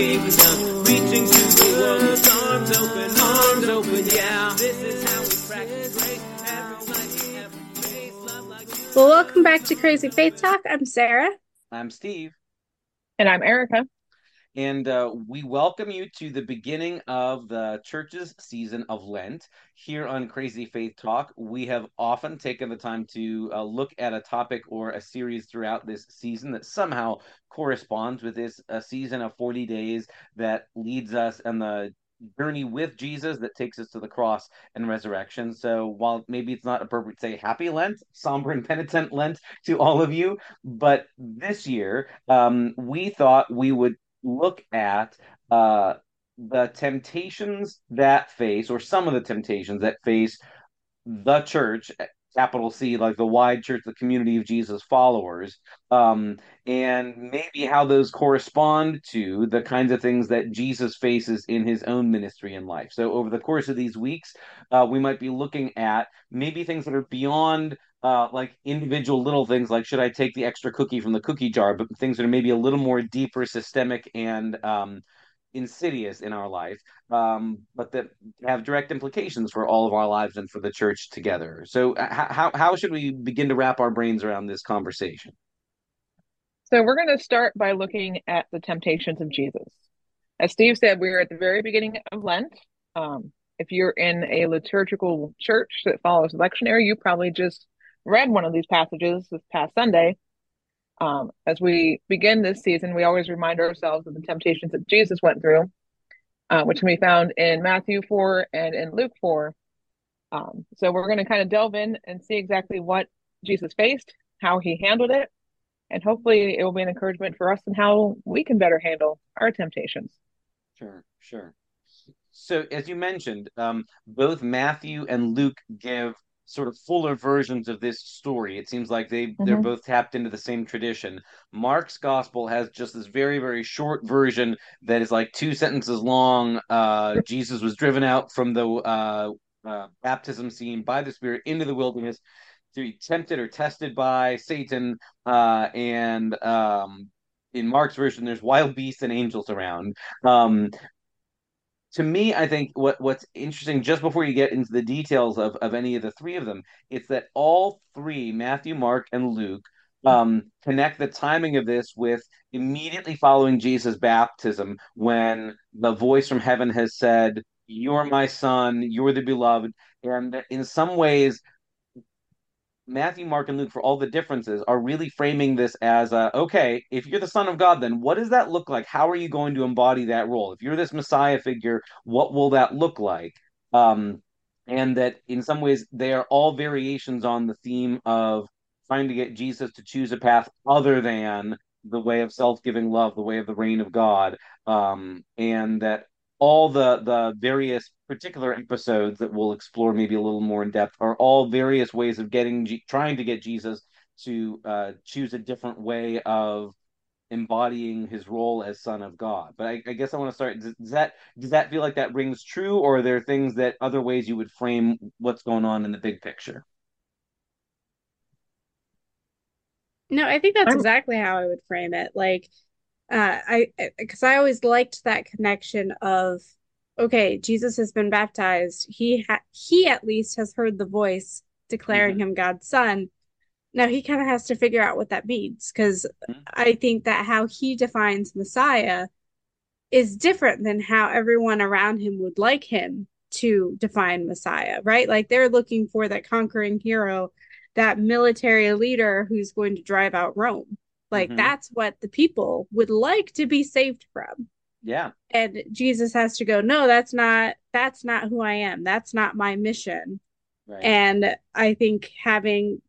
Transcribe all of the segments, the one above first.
the kingdom, reaching to the world with arms open, arms open. Yeah, this is how we practice grace. Every touch, every face, love like Well, welcome back to Crazy Faith Talk. I'm Sarah. I'm Steve, And I'm Erica. And uh, we welcome you to the beginning of the church's season of Lent. Here on Crazy Faith Talk, we have often taken the time to uh, look at a topic or a series throughout this season that somehow corresponds with this a season of 40 days that leads us and the journey with Jesus that takes us to the cross and resurrection. So while maybe it's not appropriate to say happy Lent, somber and penitent Lent to all of you, but this year um, we thought we would look at uh, the temptations that face, or some of the temptations that face the church, capital C, like the wide church, the community of Jesus followers, um, and maybe how those correspond to the kinds of things that Jesus faces in his own ministry and life. So, over the course of these weeks, uh, we might be looking at maybe things that are beyond. Uh, like individual little things like should I take the extra cookie from the cookie jar, but things that are maybe a little more deeper, systemic, and um, insidious in our life, um, but that have direct implications for all of our lives and for the church together. So, uh, how how should we begin to wrap our brains around this conversation? So we're going to start by looking at the temptations of Jesus. As Steve said, we're at the very beginning of Lent. Um, if you're in a liturgical church that follows lectionary, you probably just read one of these passages this past Sunday. Um, as we begin this season, we always remind ourselves of the temptations that Jesus went through, uh, which can be found in Matthew 4 and in Luke 4. Um, so we're going to kind of delve in and see exactly what Jesus faced, how he handled it, and hopefully it will be an encouragement for us and how we can better handle our temptations. Sure, sure. So, as you mentioned, um, both Matthew and Luke give sort of fuller versions of this story. It seems like they they're Mhm. both tapped into the same tradition. Mark's gospel has just this very very short version that is like two sentences long. Uh, Jesus was driven out from the uh, uh, baptism scene by the Spirit into the wilderness to be tempted or tested by Satan. Uh, and um, in Mark's version, there's wild beasts and angels around. Um, to me, I think what what's interesting just before you get into the details of of any of the three of them, it's that all three, Matthew, Mark, and Luke, um, connect the timing of this with immediately following Jesus' baptism, when the voice from heaven has said, "You're my son, you're the beloved," and in some ways Matthew, Mark, and Luke, for all the differences, are really framing this as a, okay, if you're the Son of God, then what does that look like? How are you going to embody that role? If you're this Messiah figure, what will that look like? Um, and that in some ways they are all variations on the theme of trying to get Jesus to choose a path other than the way of self-giving love, the way of the reign of God, um, and that all the the various particular episodes that we'll explore maybe a little more in depth are all various ways of getting trying to get Jesus to uh, choose a different way of embodying his role as Son of God. But I, I guess I want to start. Does, does that does that feel like that rings true, or are there things that other ways you would frame what's going on in the big picture? No, I think that's I'm- exactly how I would frame it. Like, uh, I because I always liked that connection of, okay, Jesus has been baptized. He ha he at least has heard the voice declaring him God's son. Now he kind of has to figure out what that means because Mhm. I think that how he defines Messiah is different than how everyone around him would like him to define Messiah, right? Like they're looking for that conquering hero, that military leader who's going to drive out Rome. Like Mhm. that's what the people would like to be saved from. Yeah, And Jesus has to go, no, that's not that's not who I am. That's not my mission. right. And I think having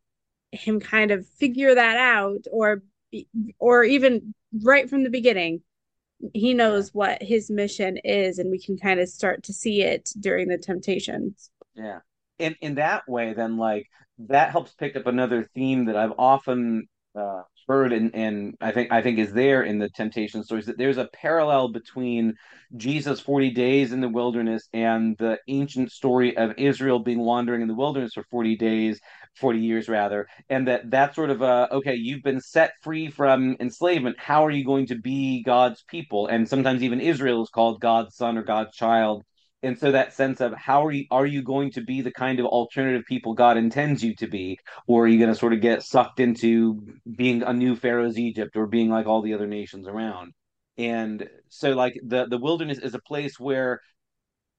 him kind of figure that out or or even right from the beginning, he knows what his mission is and we can kind of start to see it during the temptations. Yeah. In in that way, then like that helps pick up another theme that I've often uh, and and I think I think is there in the temptation stories that there's a parallel between Jesus 40 days in the wilderness and the ancient story of Israel being wandering in the wilderness for 40 days 40 years rather and that that sort of a okay you've been set free from enslavement. How are you going to be God's people? And sometimes even Israel is called God's son or God's child and so that sense of how are you are you going to be the kind of alternative people God intends you to be, or are you going to sort of get sucked into being a new Pharaoh's Egypt or being like all the other nations around? And so like the the wilderness is a place where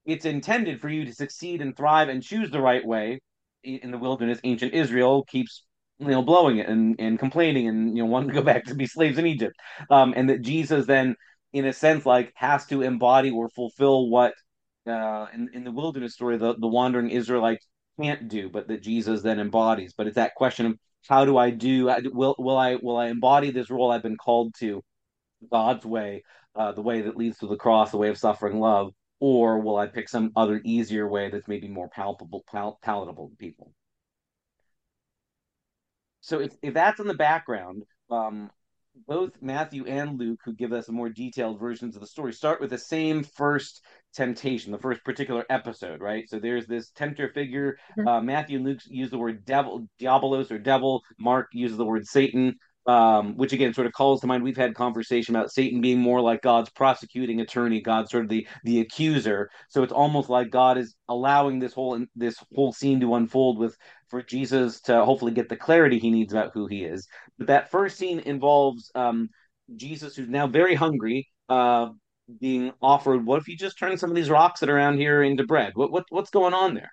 it's intended for you to succeed and thrive and choose the right way. In the wilderness, ancient Israel keeps you know blowing it and, and complaining and you know wanting to go back to be slaves in Egypt. Um, and that Jesus then in a sense like has to embody or fulfill what uh, in in the wilderness story, the the wandering Israelites can't do, but that Jesus then embodies. But it's that question of how do I do? Will will I will I embody this role I've been called to, God's way, uh, the way that leads to the cross, the way of suffering love, or will I pick some other easier way that's maybe more palpable, pal- palatable to people? So if if that's in the background, um, both Matthew and Luke, who give us more detailed versions of the story, start with the same first temptation, the first particular episode, right? So there's this tempter figure. Mm-hmm. Uh, Matthew and Luke use the word devil, diabolos or devil. Mark uses the word Satan um, which again sort of calls to mind we've had conversation about Satan being more like God's prosecuting attorney, God sort of the the accuser. So it's almost like God is allowing this whole this whole scene to unfold with for Jesus to hopefully get the clarity he needs about who he is. But that first scene involves um, Jesus, who's now very hungry, uh, being offered, "What if you just turn some of these rocks that are around here into bread? What what what's going on there?"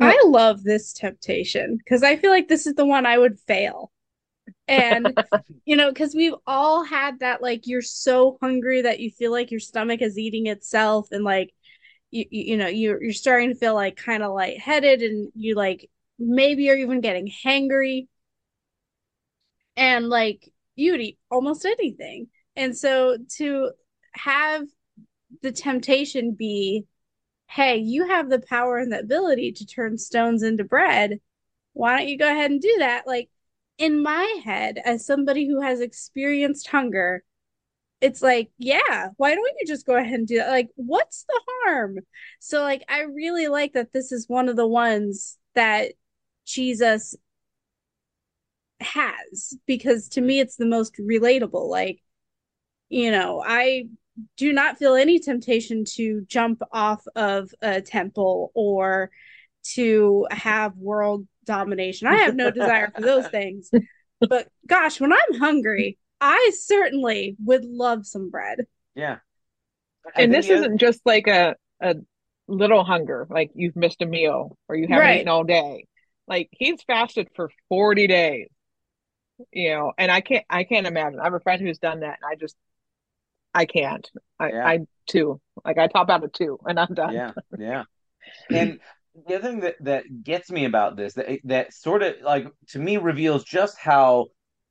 I love this temptation because I feel like this is the one I would fail. And, you know, because we've all had that, like, you're so hungry that you feel like your stomach is eating itself. And, like, you, you know, you're, you're starting to feel like kind of lightheaded and you, like, maybe you're even getting hangry. And, like, you'd eat almost anything. And so to have the temptation be, hey, you have the power and the ability to turn stones into bread. Why don't you go ahead and do that? Like in my head, as somebody who has experienced hunger, it's like, yeah, why don't you just go ahead and do that? Like, what's the harm? So, like, I really like that this is one of the ones that Jesus has because to me, it's the most relatable. Like, you know, I do not feel any temptation to jump off of a temple or to have world domination. I have no desire for those things. But gosh, when I'm hungry, I certainly would love some bread. Yeah. and this isn't just like a, a little hunger, like you've missed a meal or you haven't right. eaten all day. Like he's fasted for 40 days. You know, and I can't I can't imagine. I have a friend who's done that and I just I can't. I, yeah. I two. Like I top out at two and I'm done. Yeah. Yeah. and the other thing that, that gets me about this, that that sort of like to me reveals just how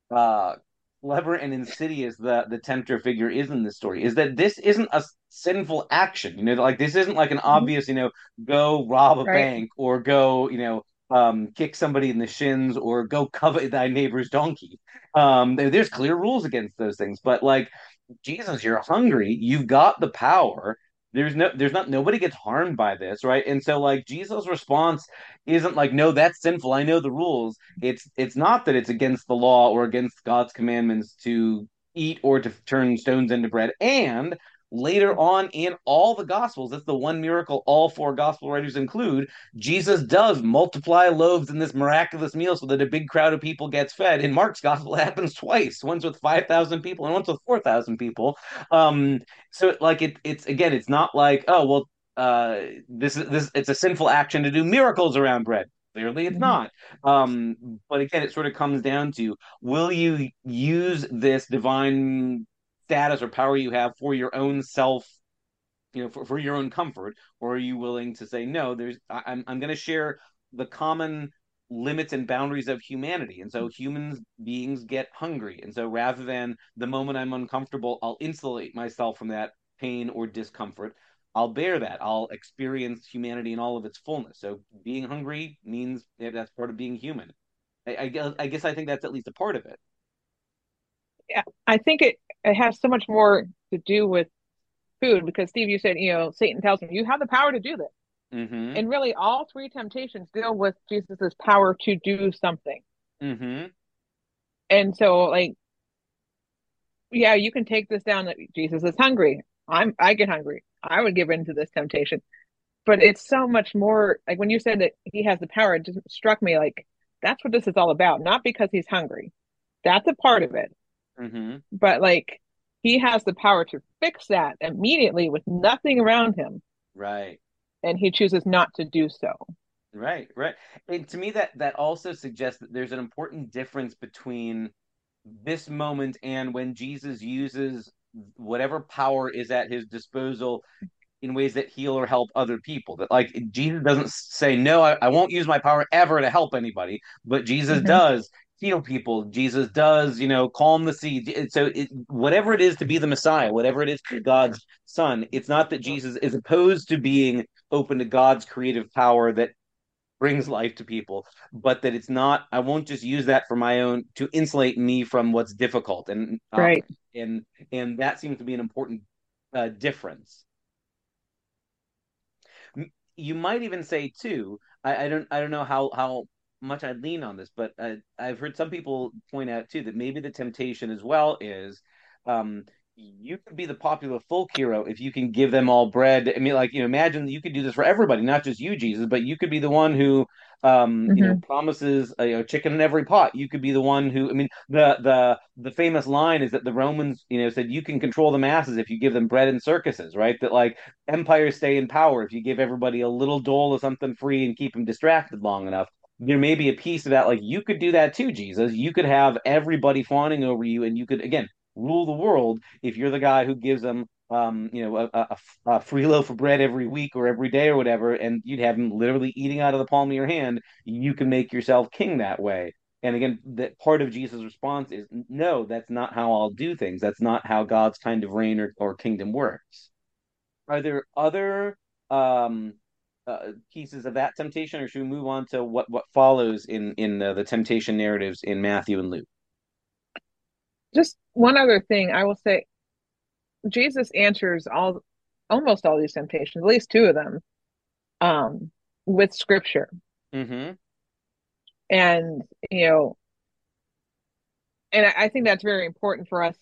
uh clever and insidious the the tempter figure is in this story is that this isn't a sinful action you know like this isn't like an mm-hmm. obvious you know go rob a right. bank or go you know um, kick somebody in the shins or go covet thy neighbor's donkey um, there's clear rules against those things but like Jesus, you're hungry. You've got the power. There's no, there's not, nobody gets harmed by this, right? And so, like, Jesus' response isn't like, no, that's sinful. I know the rules. It's, it's not that it's against the law or against God's commandments to eat or to turn stones into bread. And later on in all the gospels that's the one miracle all four gospel writers include jesus does multiply loaves in this miraculous meal so that a big crowd of people gets fed in mark's gospel it happens twice once with 5000 people and once with 4000 people um so like it it's again it's not like oh well uh this is this it's a sinful action to do miracles around bread Clearly, it's mm-hmm. not. Um, but again, it sort of comes down to will you use this divine status or power you have for your own self you know for, for your own comfort or are you willing to say no there's I, i'm, I'm going to share the common limits and boundaries of humanity and so mm. humans beings get hungry and so rather than the moment i'm uncomfortable i'll insulate myself from that pain or discomfort. I'll bear that. I'll experience humanity in all of its fullness. So being hungry means that's part of being human. I, I guess I guess I think that's at least a part of it. I think it it has so much more to do with food because Steve, you said you know Satan tells him you have the power to do this, Mm-hmm. and really all three temptations deal with Jesus's power to do something. Mm-hmm. And so, like, yeah, you can take this down that Jesus is hungry. I'm I get hungry. I would give in to this temptation. But it's so much more like when you said that he has the power, it just struck me like that's what this is all about. Not because he's hungry. That's a part of it. Mm-hmm. But like he has the power to fix that immediately with nothing around him. Right. And he chooses not to do so. Right, right. And to me that that also suggests that there's an important difference between this moment and when Jesus uses whatever power is at his disposal in ways that heal or help other people. That like Jesus doesn't say, No, I, I won't use my power ever to help anybody, but Jesus Mhm. does heal people. Jesus does, you know, calm the sea. So it, whatever it is to be the Messiah, whatever it is to be God's son, it's not that Jesus is opposed to being open to God's creative power that brings life to people, but that it's not. I won't just use that for my own to insulate me from what's difficult, and uh, Right. and and that seems to be an important uh, difference. You might even say too. I, I don't. I don't know how how much I lean on this, but uh, I've heard some people point out too that maybe the temptation as well is. Um, you could be the popular folk hero if you can give them all bread. I mean, like, you know, imagine you could do this for everybody, not just you, Jesus, but you could be the one who, um, you know, promises a, a chicken in every pot. You could be the one who, I mean, the the the famous line is that the Romans, you know, said you can control the masses if you give them bread and circuses, right? That like empires stay in power if you give everybody a little dole of something free and keep them distracted long enough. There may be a piece of that, like you could do that too, Jesus. You could have everybody fawning over you, and you could again rule the world if you're the guy who gives them um, you know, a, a, a, free loaf of bread every week or every day or whatever, and you'd have them literally eating out of the palm of your hand, you can make yourself king that way. And again, that part of Jesus' response is no, that's not how I'll do things. That's not how God's kind of reign or, or kingdom works. Are there other um, uh, pieces of that temptation, or should we move on to what what follows in in uh, the temptation narratives in Matthew and Luke? Just one other thing I will say Jesus answers all almost all these temptations, at least two of them, um, with scripture. Mm-hmm. And, you know, and I, I think that's very important for us.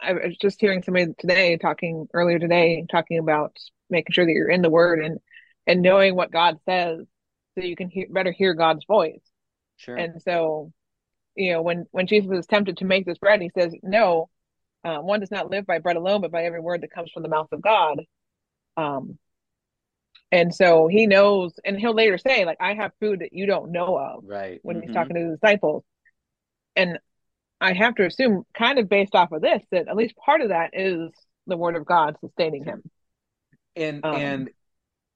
I was just hearing somebody today talking earlier today, talking about making sure that you're in the word and and knowing what God says so you can hear, better hear God's voice. Sure. And so, you know, when when Jesus is tempted to make this bread, he says, "No, uh, one does not live by bread alone, but by every word that comes from the mouth of God." Um, and so he knows, and he'll later say, "Like I have food that you don't know of." right. When he's Mhm. talking to the disciples, and I have to assume, kind of based off of this, that at least part of that is the word of God sustaining him. and Um, and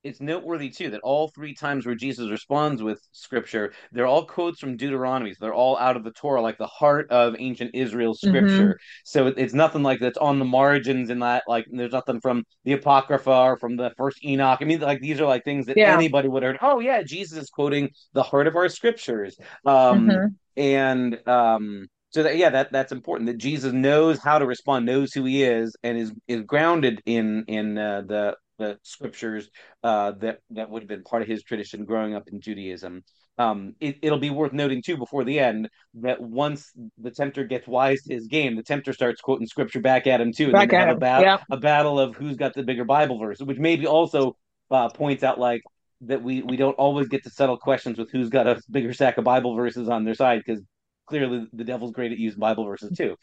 it's noteworthy too that all three times where Jesus responds with scripture, they're all quotes from Deuteronomy. So they're all out of the Torah, like the heart of ancient Israel Mm-hmm. scripture. So it, it's nothing like that's on the margins in that, like there's nothing from the Apocrypha or from the first Enoch. I mean, like these are like things that Yeah. anybody would have heard. Oh yeah, Jesus is quoting the heart of our scriptures. Um, Mhm. and um so that yeah that that's important that jesus knows how to respond knows who he is and is is grounded in in uh, the the scriptures uh that that would have been part of his tradition growing up in judaism um it, it'll be worth noting too before the end that once the tempter gets wise to his game the tempter starts quoting scripture back at him too and Back then have a, bat- yeah. a battle of who's got the bigger bible verse which maybe also uh, points out like that we we don't always get to settle questions with who's got a bigger sack of bible verses on their side because clearly the devil's great at using Bible verses too.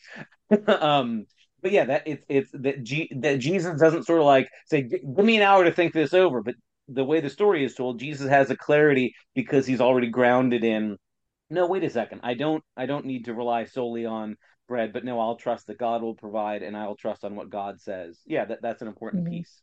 um, but yeah, that it's it's that G, that Jesus doesn't sort of like say, give me an hour to think this over, but the way the story is told, Jesus has a clarity because he's already grounded in. No, wait a second. I don't. I don't need to rely solely on bread, but no, I'll trust that God will provide, and I'll trust on what God says. Yeah, that that's an important Mhm. piece.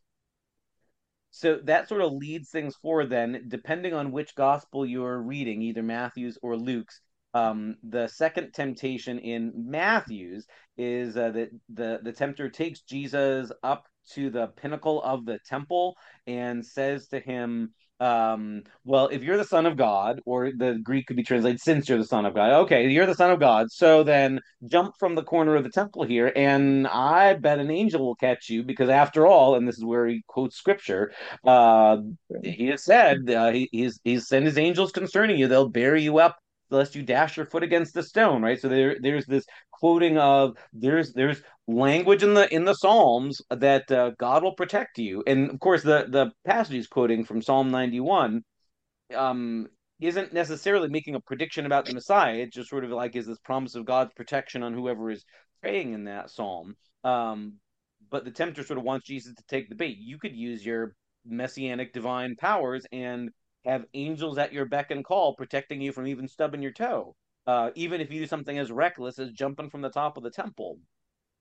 So that sort of leads things forward. Then, depending on which gospel you're reading, either Matthew's or Luke's, um, the second temptation in Matthew's is uh, that the the tempter takes Jesus up to the pinnacle of the temple and says to him, um, well, if you're the son of God, or the Greek could be translated, since you're the son of God, okay, you're the son of God. So then jump from the corner of the temple here, and I bet an angel will catch you because, after all, and this is where he quotes scripture, uh, he has said, uh, he, he's, he's sent his angels concerning you, they'll bear you up lest you dash your foot against the stone right? So there there's this quoting of there's there's language in the in the psalms that uh, god will protect you. And of course the the passage he's quoting from psalm 91 um isn't necessarily making a prediction about the messiah. It just sort of like is this promise of god's protection on whoever is praying in that psalm? Um but the tempter sort of wants jesus to take the bait. You could use your messianic divine powers and have angels at your beck and call protecting you from even stubbing your toe uh, even if you do something as reckless as jumping from the top of the temple.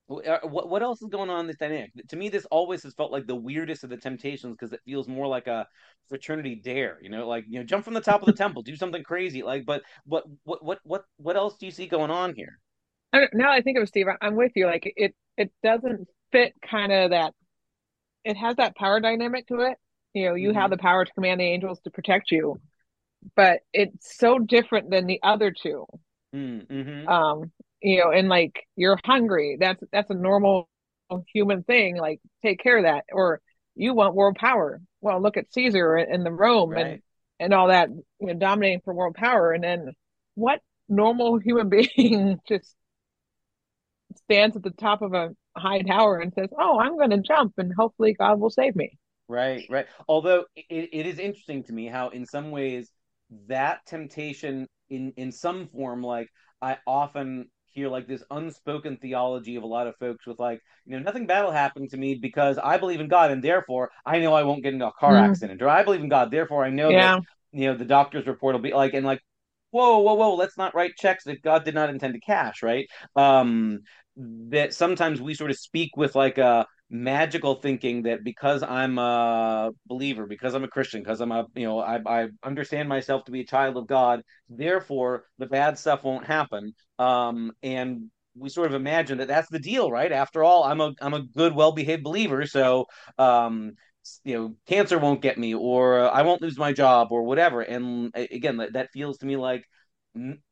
Uh, what what else is going on in this dynamic? To me, this always has felt like the weirdest of the temptations because it feels more like a fraternity dare. You know, like you know, jump from the top of the temple, do something crazy. Like, but what what what what what else do you see going on here? now I think of Steve, I'm with you. Like it it doesn't fit kind of that. It has that power dynamic to it. You know, you mm-hmm. have the power to command the angels to protect you, but it's so different than the other 2 mm-hmm. Um, you know, and like you're hungry. That's that's a normal human thing. Like take care of that. Or you want world power. Well, look at Caesar and the Rome right. and and all that, you know, dominating for world power. And then what normal human being just stands at the top of a high tower and says, "Oh, I'm going to jump, and hopefully God will save me." Right, right. Although it, it is interesting to me how, in some ways, that temptation in in some form like i often hear like this unspoken theology of a lot of folks with like you know nothing bad will happen to me because i believe in god and therefore i know i won't get into a car mm. accident or i believe in god therefore i know yeah. that you know the doctor's report will be like and like whoa whoa whoa let's not write checks that god did not intend to cash right um that sometimes we sort of speak with like a magical thinking that because I'm a believer, because I'm a Christian, because I'm a you know I I understand myself to be a child of God, therefore the bad stuff won't happen. Um, and we sort of imagine that that's the deal, right? After all, I'm a I'm a good, well behaved believer, so um, you know, cancer won't get me, or I won't lose my job, or whatever. And again, that, that feels to me like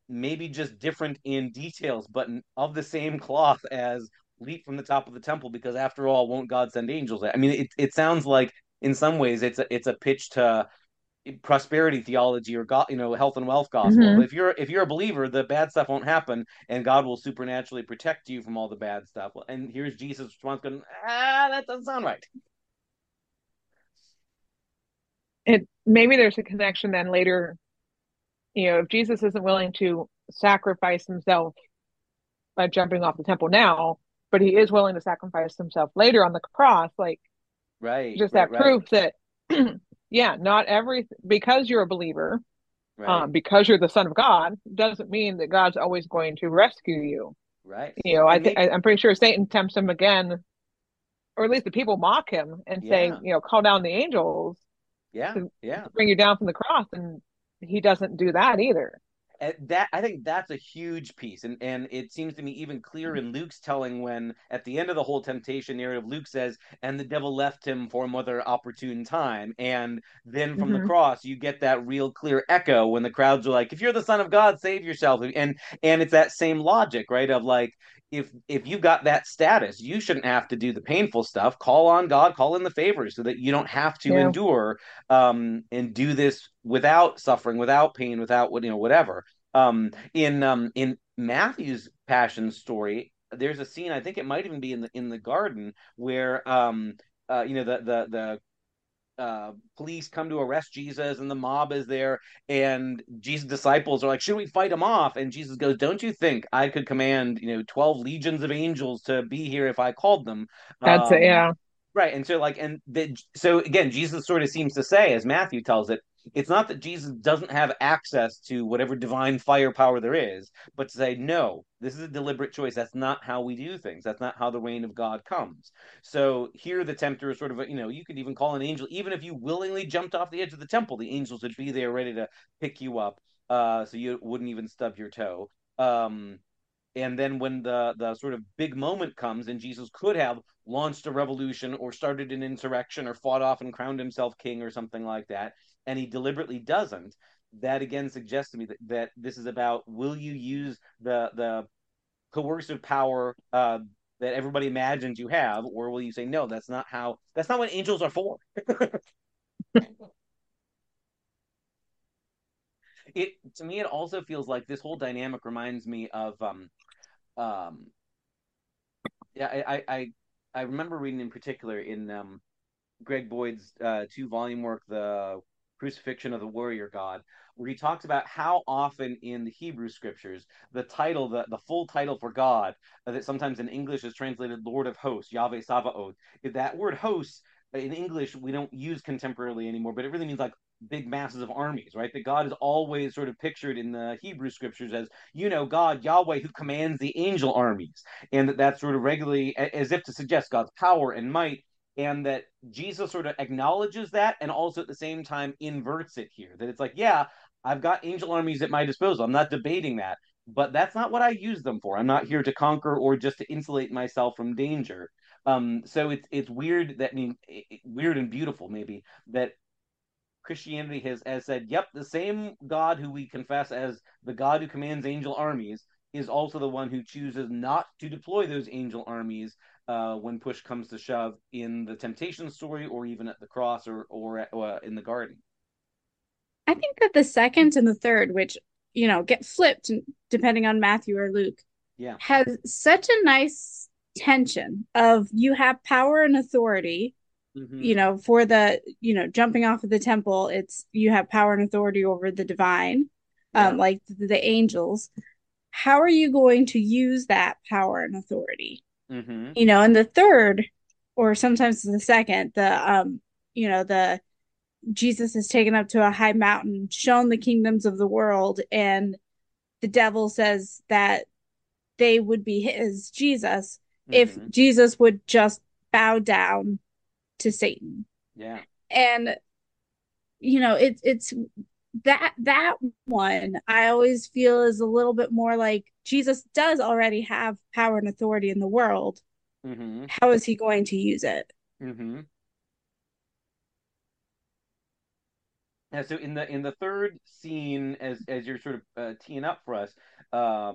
maybe just different in details, but of the same cloth as leap from the top of the temple because after all won't god send angels? I mean it, it sounds like in some ways it's a, it's a pitch to prosperity theology or god you know health and wealth gospel. Mm-hmm. if you're if you're a believer the bad stuff won't happen and god will supernaturally protect you from all the bad stuff. And here's jesus response going ah that doesn't sound right. It maybe there's a connection then later. You know if jesus isn't willing to sacrifice himself by jumping off the temple now but he is willing to sacrifice himself later on the cross like right just right, that right. proof that yeah not every because you're a believer right. um, because you're the son of god doesn't mean that god's always going to rescue you right you know i think i'm pretty sure satan tempts him again or at least the people mock him and yeah. say you know call down the angels yeah yeah bring you down from the cross and he doesn't do that either that I think that's a huge piece, and and it seems to me even clearer in Luke's telling when at the end of the whole temptation narrative, Luke says, "And the devil left him for another opportune time," and then from mm-hmm. the cross you get that real clear echo when the crowds are like, "If you're the Son of God, save yourself," and and it's that same logic, right? Of like if if you got that status, you shouldn't have to do the painful stuff. Call on God, call in the favors, so that you don't have to yeah. endure um, and do this without suffering, without pain, without you know whatever. Um, in um, in Matthew's passion story, there's a scene. I think it might even be in the in the garden where um, uh, you know the the the uh, police come to arrest Jesus and the mob is there and Jesus' disciples are like, should we fight him off? And Jesus goes, don't you think I could command, you know, 12 legions of angels to be here if I called them? That's um, it. Yeah. Right. And so like, and the, so again, Jesus sort of seems to say, as Matthew tells it, it's not that Jesus doesn't have access to whatever divine firepower there is, but to say, no, this is a deliberate choice. That's not how we do things. That's not how the reign of God comes. So here, the tempter is sort of, a, you know, you could even call an angel, even if you willingly jumped off the edge of the temple, the angels would be there ready to pick you up, uh, so you wouldn't even stub your toe. Um, and then when the the sort of big moment comes and jesus could have launched a revolution or started an insurrection or fought off and crowned himself king or something like that and he deliberately doesn't, that again suggests to me that, that this is about will you use the the coercive power uh, that everybody imagines you have, or will you say no? That's not how. That's not what angels are for. it to me, it also feels like this whole dynamic reminds me of um, um, yeah, I I I remember reading in particular in um, Greg Boyd's uh, two volume work, The Crucifixion of the Warrior God, where he talks about how often in the Hebrew scriptures the title, the, the full title for God, uh, that sometimes in English is translated Lord of Hosts, Yahweh Sabaoth, that word hosts in English we don't use contemporarily anymore, but it really means like big masses of armies, right? That God is always sort of pictured in the Hebrew scriptures as, you know, God, Yahweh, who commands the angel armies. And that that's sort of regularly as if to suggest God's power and might. And that Jesus sort of acknowledges that and also at the same time inverts it here. That it's like, yeah, I've got angel armies at my disposal. I'm not debating that. But that's not what I use them for. I'm not here to conquer or just to insulate myself from danger. Um, so it's it's weird that I mean it, weird and beautiful maybe that Christianity has, has said, yep, the same God who we confess as the God who commands angel armies is also the one who chooses not to deploy those angel armies uh, when push comes to shove in the temptation story or even at the cross or, or at, uh, in the garden. I think that the second and the third, which, you know, get flipped depending on Matthew or Luke, yeah. has such a nice tension of you have power and authority mm-hmm. you know for the you know jumping off of the temple it's you have power and authority over the divine yeah. um like the, the, angels how are you going to use that power and authority mm-hmm. you know and the third or sometimes the second the um you know the jesus is taken up to a high mountain shown the kingdoms of the world and the devil says that they would be his jesus mm-hmm. if jesus would just bow down to Satan. Yeah. And you know, it's it's that that one I always feel is a little bit more like Jesus does already have power and authority in the world. Mm-hmm. How is he going to use it? Mm-hmm. Yeah, so in the in the third scene, as as you're sort of uh, teeing up for us, uh,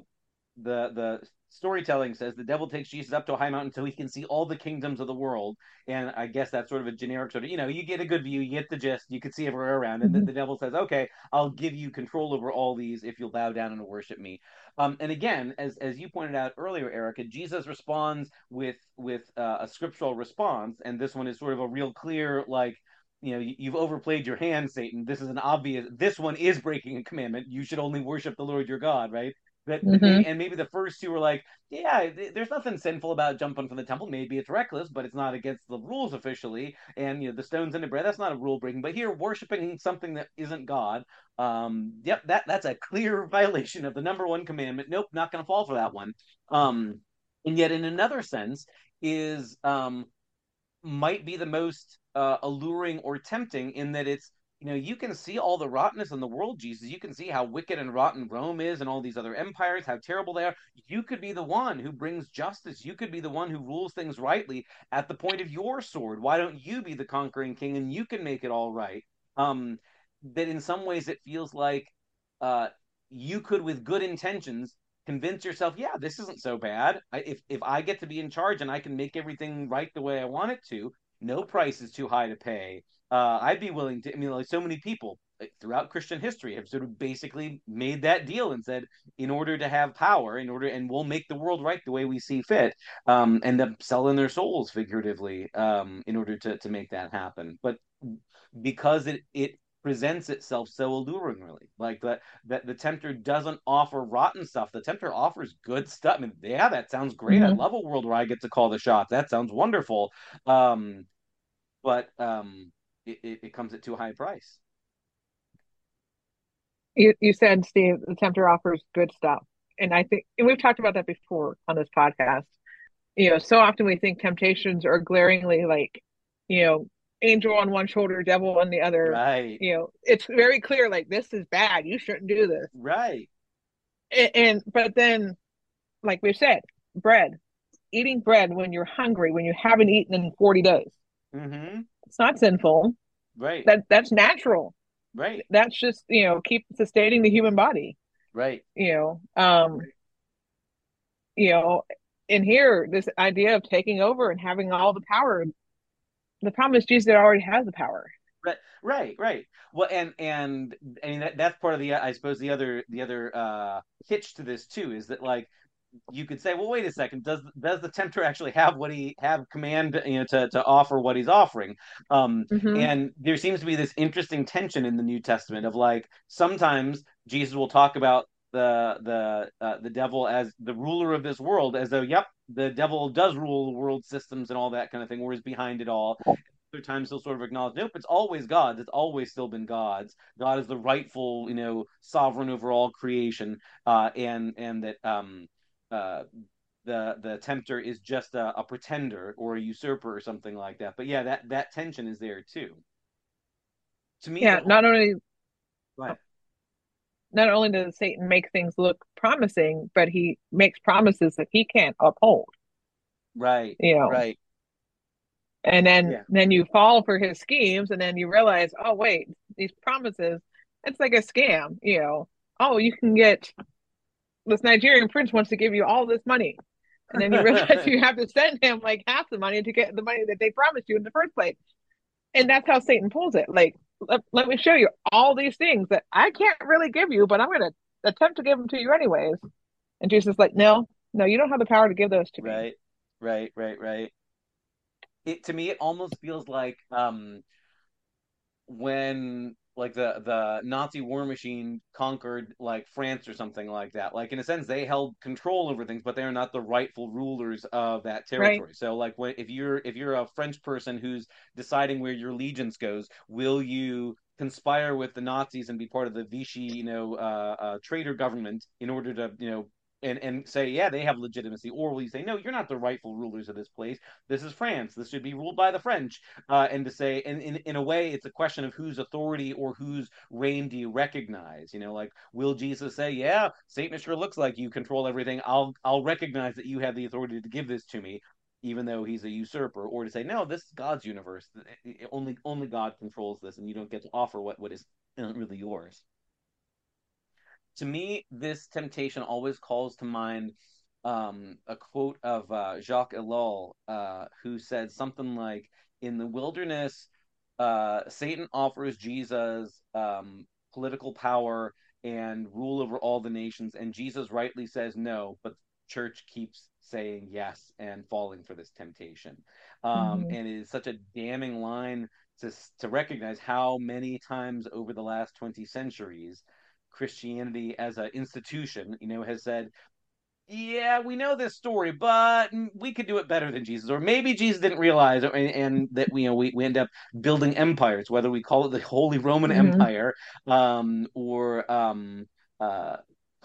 the the storytelling says the devil takes Jesus up to a high mountain so he can see all the kingdoms of the world. And I guess that's sort of a generic sort of, you know, you get a good view, you get the gist, you can see everywhere around. And mm-hmm. then the devil says, okay, I'll give you control over all these if you'll bow down and worship me. Um, and again, as as you pointed out earlier, Erica, Jesus responds with with uh, a scriptural response, and this one is sort of a real clear like you know you've overplayed your hand satan this is an obvious this one is breaking a commandment you should only worship the lord your god right that mm-hmm. and maybe the first two were like, yeah, there's nothing sinful about jumping from the temple. Maybe it's reckless, but it's not against the rules officially. And you know, the stones in the bread, that's not a rule breaking. But here, worshiping something that isn't God, um, yep, that that's a clear violation of the number one commandment. Nope, not going to fall for that one. Um, and yet, in another sense, is um, might be the most uh, alluring or tempting in that it's you know, you can see all the rottenness in the world, Jesus. You can see how wicked and rotten Rome is and all these other empires, how terrible they are. You could be the one who brings justice. You could be the one who rules things rightly at the point of your sword. Why don't you be the conquering king and you can make it all right? Um, that in some ways it feels like uh, you could, with good intentions, convince yourself, yeah, this isn't so bad. I, if if I get to be in charge and I can make everything right the way I want it to, no price is too high to pay uh, I'd be willing to. I mean, like so many people throughout Christian history have sort of basically made that deal and said, in order to have power, in order, and we'll make the world right the way we see fit, um, end up selling their souls figuratively um, in order to to make that happen. But because it it presents itself so alluringly, like that that the tempter doesn't offer rotten stuff. The tempter offers good stuff. I mean, yeah, that sounds great. Mm-hmm. I love a world where I get to call the shots. That sounds wonderful. Um, but um, it, it, comes at too high a price. You, you said, Steve, the tempter offers good stuff. And I think, and we've talked about that before on this podcast. You know, so often we think temptations are glaringly like, you know, angel on one shoulder, devil on the other. Right. You know, it's very clear like this is bad. You shouldn't do this. Right. And, and but then, like we've said, bread, eating bread when you're hungry, when you haven't eaten in 40 days. Mm-hmm. It's not sinful. Right. That that's natural. Right. That's just, you know, keep sustaining the human body, Right. you know. Um, you know, in here, this idea of taking over and having all the power, the problem is Jesus already has the power. Right, right, right. Well, and and I mean that that's part of the I suppose the other the other uh hitch to this too is that like you could say, well, wait a second, does does the tempter actually have what he have command you know to to offer what he's offering? Um, Mhm. and there seems to be this interesting tension in the New Testament of like sometimes Jesus will talk about the the uh, the devil as the ruler of this world, as though, yep, the devil does rule the world systems and all that kind of thing, or is behind it all other times he'll sort of acknowledge, nope, it's always God's. It's always still been God's. God is the rightful, you know, sovereign over all creation, uh, and and that um, uh, the the tempter is just a, a pretender or a usurper or something like that. But yeah, that that tension is there too. To me, Yeah, not only Go ahead. Not only does Satan make things look promising, but he makes promises that he can't uphold, right, you know. right, And then Yeah. then you fall for his schemes and then you realize, oh wait, these promises, it's like a scam, you know. Oh, you can get this Nigerian prince wants to give you all this money. And then you realize you have to send him like half the money to get the money that they promised you in the first place. And that's how Satan pulls it. Like, let, let me show you all these things that I can't really give you, but I'm going to attempt to give them to you anyways. And Jesus is like, no, no, you don't have the power to give those to me. right, right, right, right. It to me, it almost feels like um, when like the the Nazi war machine conquered like France or something like that. Like in a sense, they held control over things, but they are not the rightful rulers of that territory. So like when if you're if you're a French person who's deciding where your allegiance goes, will you conspire with the Nazis and be part of the Vichy, you know, uh, uh, traitor government in order to, you know, and and say, yeah, they have legitimacy, or will you say, no, you're not the rightful rulers of this place. This is France. This should be ruled by the French. Uh, and to say, and in in a way, it's a question of whose authority or whose reign do you recognize? You know, like will Jesus say, yeah, Satan sure looks like you control everything. I'll I'll recognize that you have the authority to give this to me, even though he's a usurper, or to say, no, this is God's universe. Only only God controls this, and you don't get to offer what what is really yours to me, this temptation always calls to mind um, a quote of uh, Jacques Ellul, uh, who said something like, "In the wilderness, uh, Satan offers Jesus um, political power and rule over all the nations, and Jesus rightly says no, but the church keeps saying yes and falling for this temptation." Um, Mhm. And it is such a damning line to to recognize how many times over the last twenty centuries Christianity as an institution, you know, has said, yeah, we know this story, but we could do it better than Jesus, or maybe Jesus didn't realize, and, and that you know we, we end up building empires, whether we call it the Holy Roman Mhm. Empire, um, or um, uh,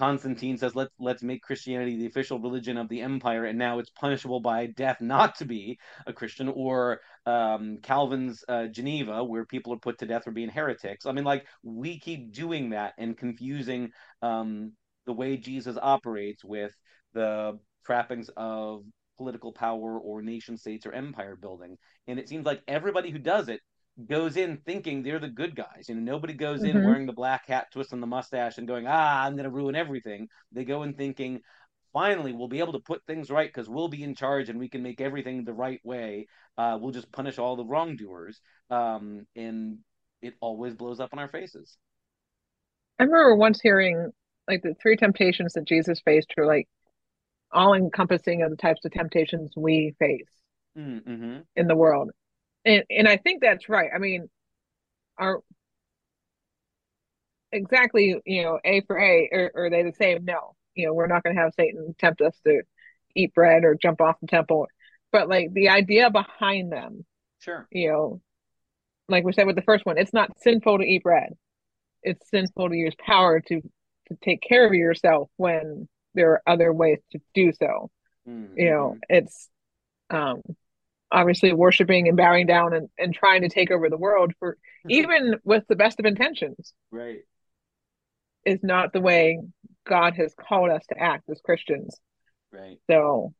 Constantine says let's let's make Christianity the official religion of the empire, and now it's punishable by death not to be a Christian, or um, Calvin's uh, Geneva, where people are put to death for being heretics. I mean, like we keep doing that and confusing um, the way Jesus operates with the trappings of political power or nation states or empire building. And it seems like everybody who does it goes in thinking they're the good guys. You know, nobody goes in Mhm. wearing the black hat, twisting the mustache, and going, ah, I'm going to ruin everything. They go in thinking, finally, we'll be able to put things right because we'll be in charge and we can make everything the right way. Uh, we'll just punish all the wrongdoers. Um, and it always blows up in our faces. I remember once hearing like the three temptations that Jesus faced were like all encompassing of the types of temptations we face Mm-hmm. in the world. And and I think that's right. I mean, are exactly, you know, A for A, or, are they the same? No. You know, we're not going to have Satan tempt us to eat bread or jump off the temple. But like the idea behind them, Sure. you know, like we said with the first one, it's not sinful to eat bread. It's sinful to use power to to take care of yourself when there are other ways to do so. Mm-hmm. You know, it's um obviously worshiping and bowing down and, and trying to take over the world for even with the best of intentions right. is not the way God has called us to act as Christians. Right. So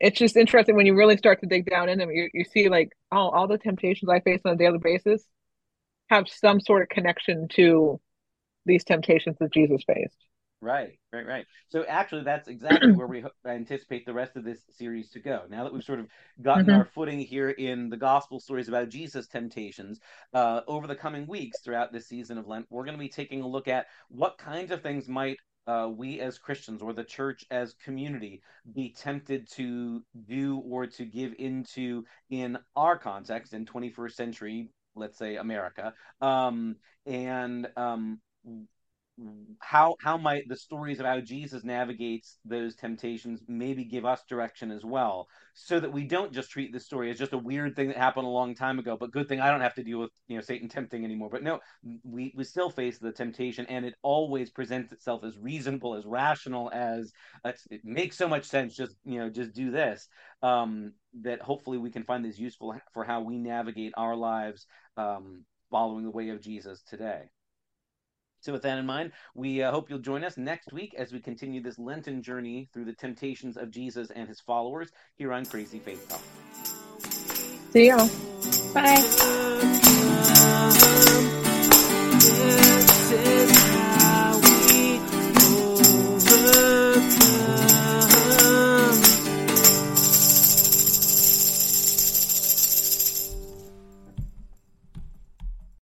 it's just interesting when you really start to dig down in them. You you see like all all the temptations I face on a daily basis. have some sort of connection to these temptations that Jesus faced. Right, right, right. So actually, that's exactly where we anticipate the rest of this series to go. Now that we've sort of gotten Mhm. our footing here in the gospel stories about Jesus' temptations, uh, over the coming weeks throughout this season of Lent, we're going to be taking a look at what kinds of things might uh, we as Christians or the church as community be tempted to do or to give into in our context in 21st century, let's say America, um, and um, how how might the stories of how Jesus navigates those temptations maybe give us direction as well, so that we don't just treat this story as just a weird thing that happened a long time ago. But good thing I don't have to deal with you know Satan tempting anymore. But no, we we still face the temptation, and it always presents itself as reasonable, as rational, as it makes so much sense. Just you know, just do this. Um, that hopefully we can find this useful for how we navigate our lives um, following the way of Jesus today. So, with that in mind, we uh, hope you'll join us next week as we continue this Lenten journey through the temptations of Jesus and his followers here on Crazy Faith Talk. See y'all. Bye.